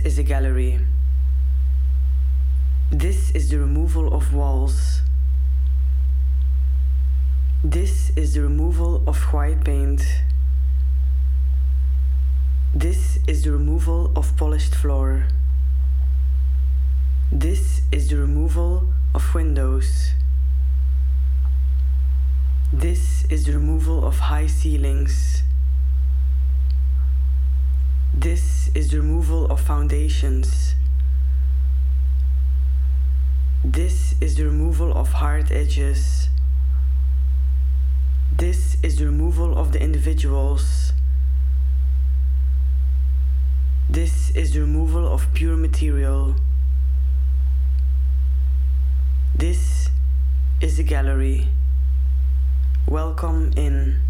is a gallery. This is the removal of walls. This is the removal of white paint. This is the removal of polished floor. This is the removal of windows. This is the removal of high ceilings. This is the removal of foundations. This is the removal of hard edges. This is the removal of the individuals. This is the removal of pure material. This is the gallery. Welcome in.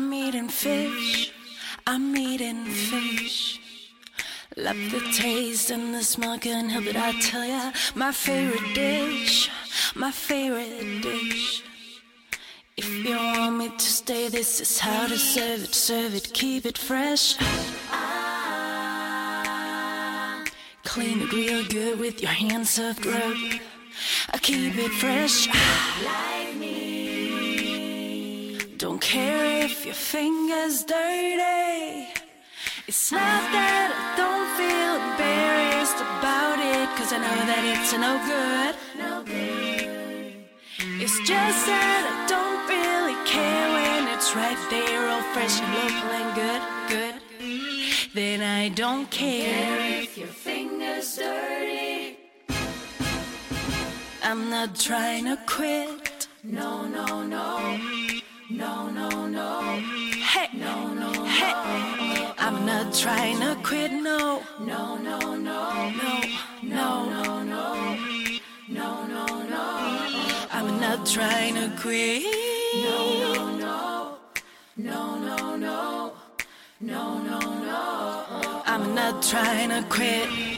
I'm eating fish. I'm eating fish. Love the taste and the smell, can't help it. I tell ya, my favorite dish, my favorite dish. If you want me to stay, this is how to serve it. Serve it, keep it fresh. Clean it real good with your hands soft rub. I keep it fresh. Like me. Don't care if your finger's dirty. It's not that I don't feel embarrassed about it, cause I know that it's no good. No good. It's just that I don't really care when it's right there, all fresh and and good, good. Then I don't care if your finger's dirty. I'm not trying to quit. No, no, no. No, no, no. Hey, no, no, hey. I'm not trying to quit. No, no, no, no, no, no, no, no, no, no, no. I'm not trying to quit. No, no, no, no, no, no, no, no, no. I'm not trying to quit.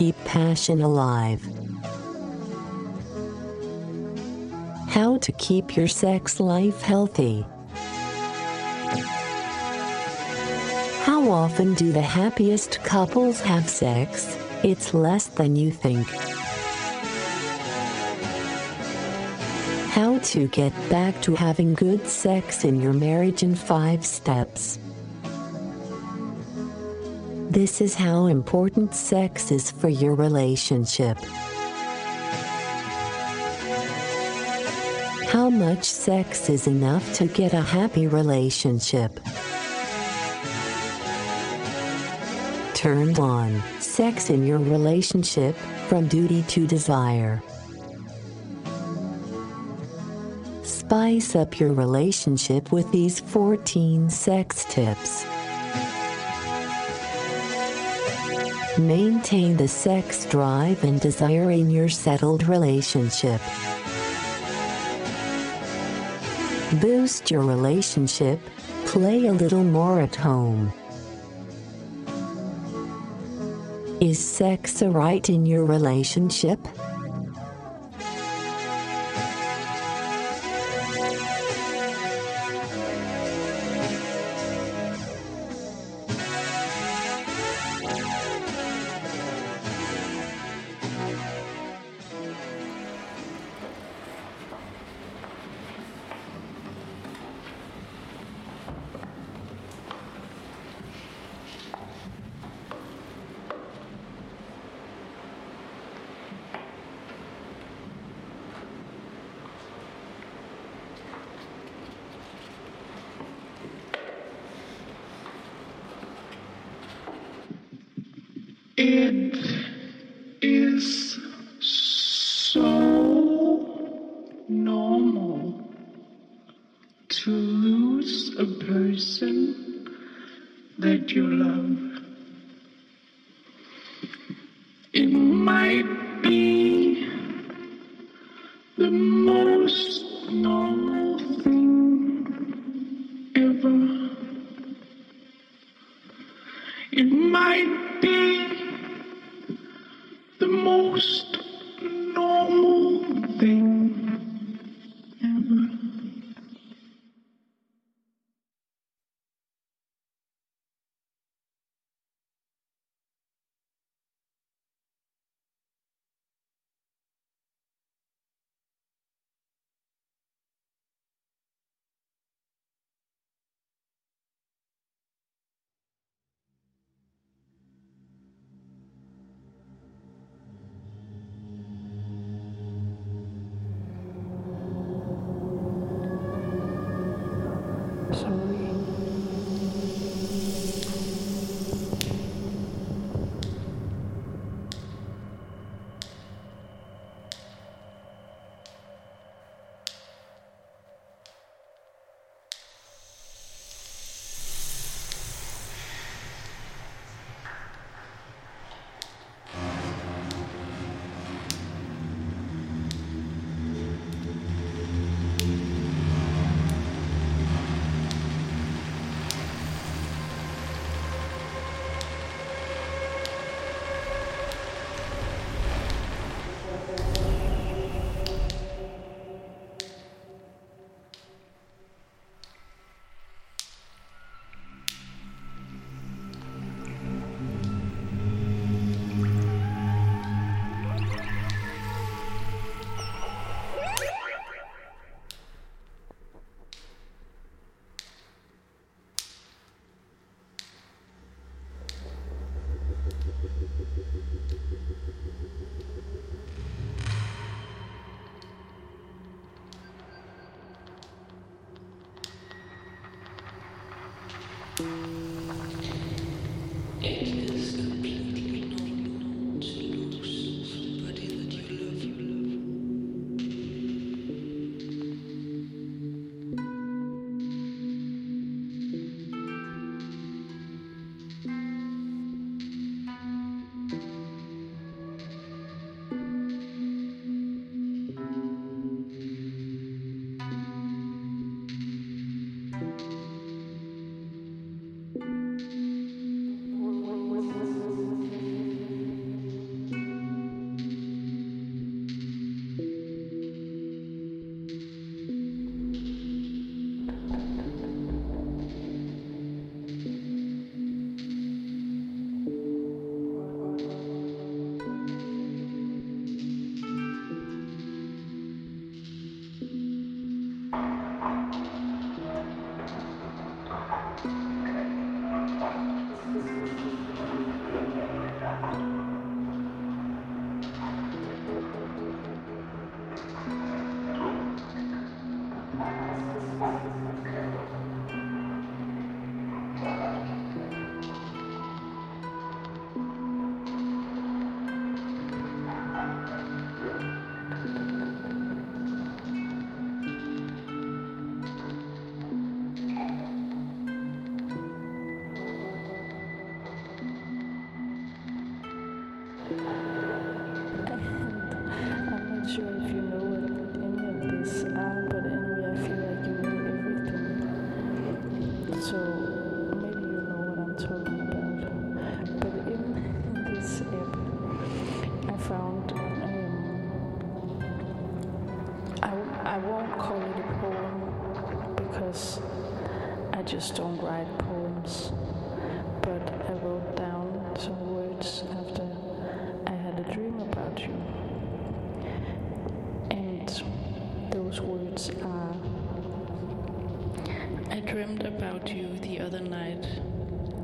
Keep passion alive. How to keep your sex life healthy. How often do the happiest couples have sex? It's less than you think. How to get back to having good sex in your marriage in 5 steps. This is how important sex is for your relationship. How much sex is enough to get a happy relationship? Turn on sex in your relationship from duty to desire. Spice up your relationship with these 14 sex tips. Maintain the sex drive and desire in your settled relationship. Boost your relationship, play a little more at home. Is sex a right in your relationship? Mm-hmm. I'm not those words are uh, I dreamt about you the other night.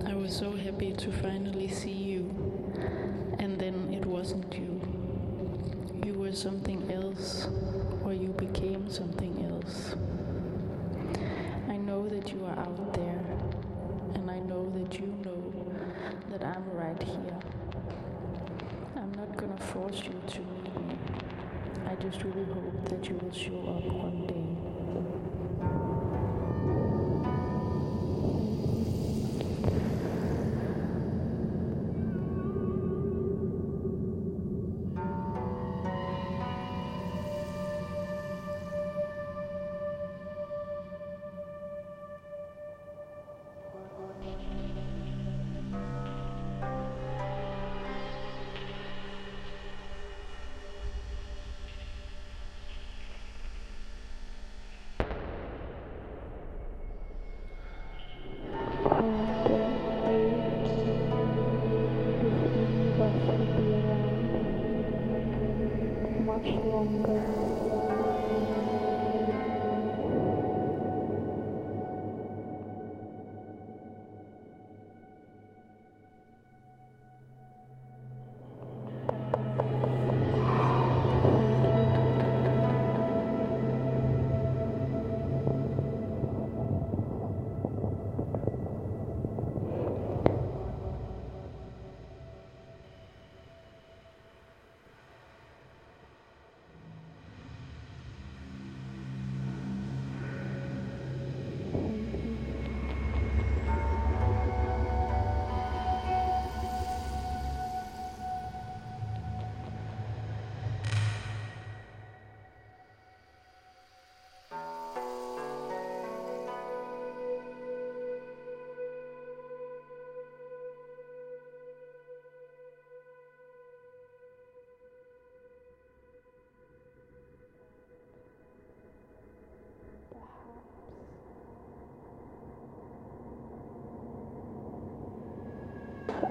I was so happy to finally see you. And then it wasn't you. You were something else, or you became something else. I know that you are out there, and I know that you know that I'm right here. I'm not gonna force you to. I just really hope that you will show up one day.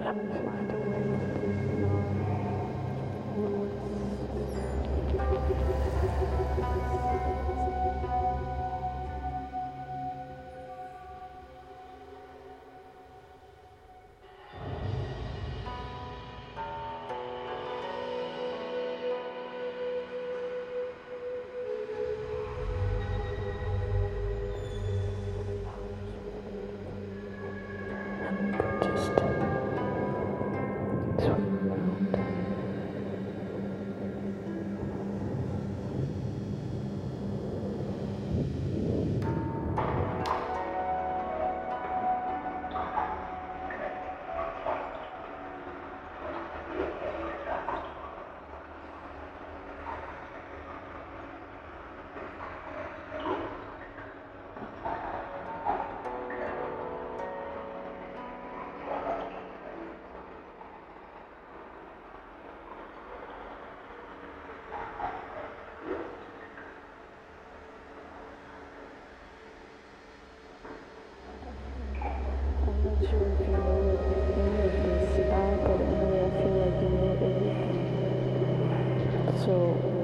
Bye. So